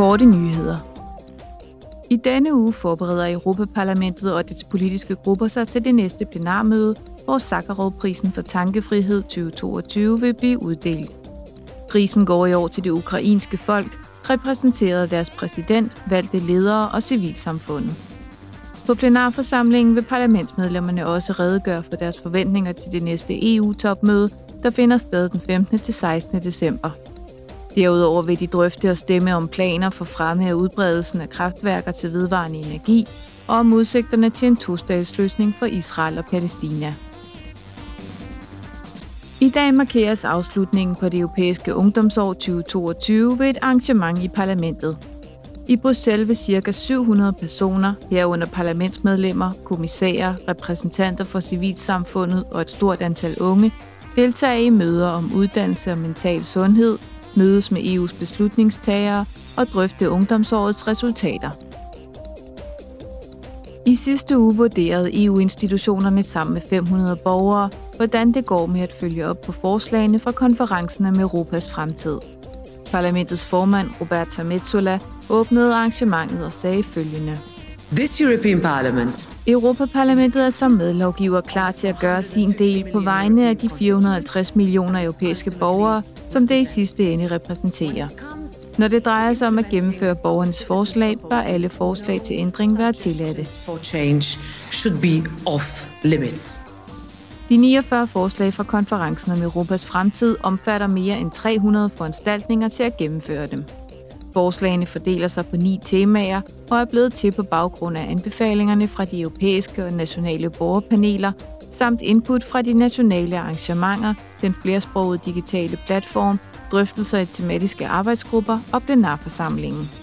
Korte nyheder. I denne uge forbereder Europaparlamentet og dets politiske grupper sig til det næste plenarmøde, hvor Sakharov-prisen for tankefrihed 2022 vil blive uddelt. Prisen går i år til det ukrainske folk, repræsenteret af deres præsident, valgte ledere og civilsamfundet. På plenarforsamlingen vil parlamentsmedlemmerne også redegøre for deres forventninger til det næste EU-topmøde, der finder sted den 15. til 16. december. Derudover vil de drøfte og stemme om planer for fremme af udbredelsen af kraftværker til vedvarende energi og om udsigterne til en to-statsløsning for Israel og Palæstina. I dag markeres afslutningen på det europæiske ungdomsår 2022 ved et arrangement i parlamentet. I Bruxelles vil ca. 700 personer, herunder parlamentsmedlemmer, kommissærer, repræsentanter for civilsamfundet og et stort antal unge, deltage i møder om uddannelse og mental sundhed, mødes med EU's beslutningstagere og drøfte ungdomsårets resultater. I sidste uge vurderede EU-institutionerne sammen med 500 borgere, hvordan det går med at følge op på forslagene fra konferencen om Europas fremtid. Parlamentets formand, Roberta Metsola, åbnede arrangementet og sagde følgende. This European Parliament Europaparlamentet er som medlovgiver klar til at gøre sin del på vegne af de 450 millioner europæiske borgere, som det i sidste ende repræsenterer. Når det drejer sig om at gennemføre borgernes forslag, bør alle forslag til ændring være tilladte. for change should be off limits. De 49 forslag fra konferencen om Europas fremtid omfatter mere end 300 foranstaltninger til at gennemføre dem. Forslagene fordeler sig på ni temaer og er blevet til på baggrund af anbefalingerne fra de europæiske og nationale borgerpaneler, samt input fra de nationale arrangementer, den flersprogede digitale platform, drøftelser i tematiske arbejdsgrupper og plenarforsamlingen.